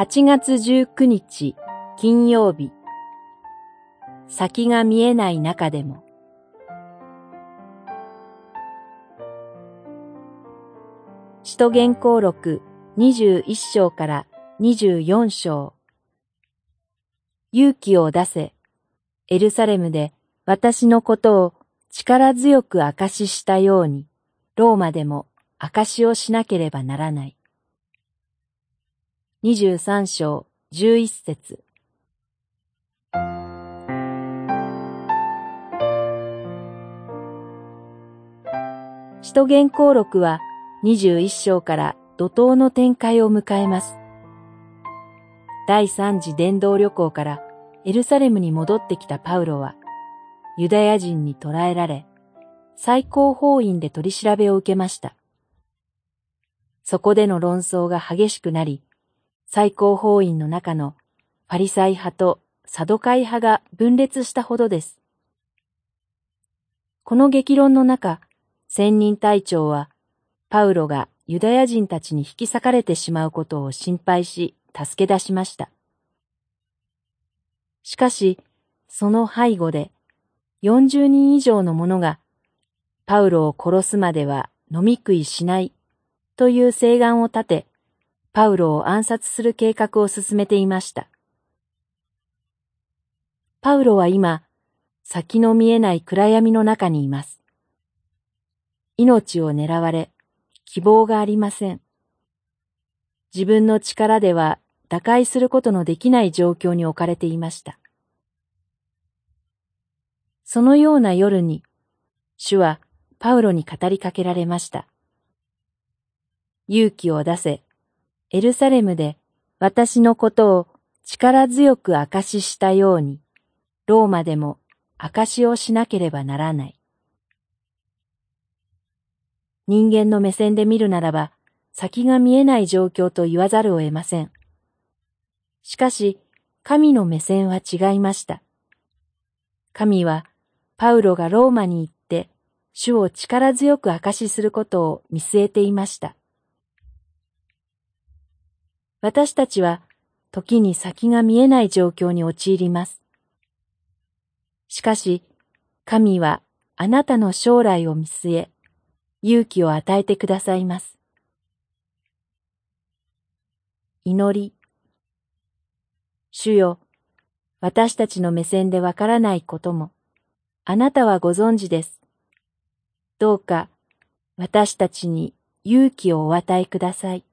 8月19日金曜日。先が見えない中でも。使徒言行録21章から24章。勇気を出せ、エルサレムで私のことを力強く証ししたように、ローマでも証しをしなければならない。23章11節使徒言行録は21章から怒涛の展開を迎えます。第三次伝道旅行からエルサレムに戻ってきたパウロは、ユダヤ人に捕らえられ、最高法院で取り調べを受けました。そこでの論争が激しくなり、最高法院の中のパリサイ派とサドカイ派が分裂したほどです。この激論の中、仙人隊長は、パウロがユダヤ人たちに引き裂かれてしまうことを心配し、助け出しました。しかし、その背後で、40人以上の者が、パウロを殺すまでは飲み食いしないという請願を立て、パウロを暗殺する計画を進めていました。パウロは今、先の見えない暗闇の中にいます。命を狙われ、希望がありません。自分の力では打開することのできない状況に置かれていました。そのような夜に、主はパウロに語りかけられました。勇気を出せ、エルサレムで私のことを力強く証ししたように、ローマでも証をしなければならない。人間の目線で見るならば、先が見えない状況と言わざるを得ません。しかし、神の目線は違いました。神は、パウロがローマに行って、主を力強く証しすることを見据えていました。私たちは時に先が見えない状況に陥ります。しかし、神はあなたの将来を見据え、勇気を与えてくださいます。祈り。主よ、私たちの目線でわからないことも、あなたはご存知です。どうか、私たちに勇気をお与えください。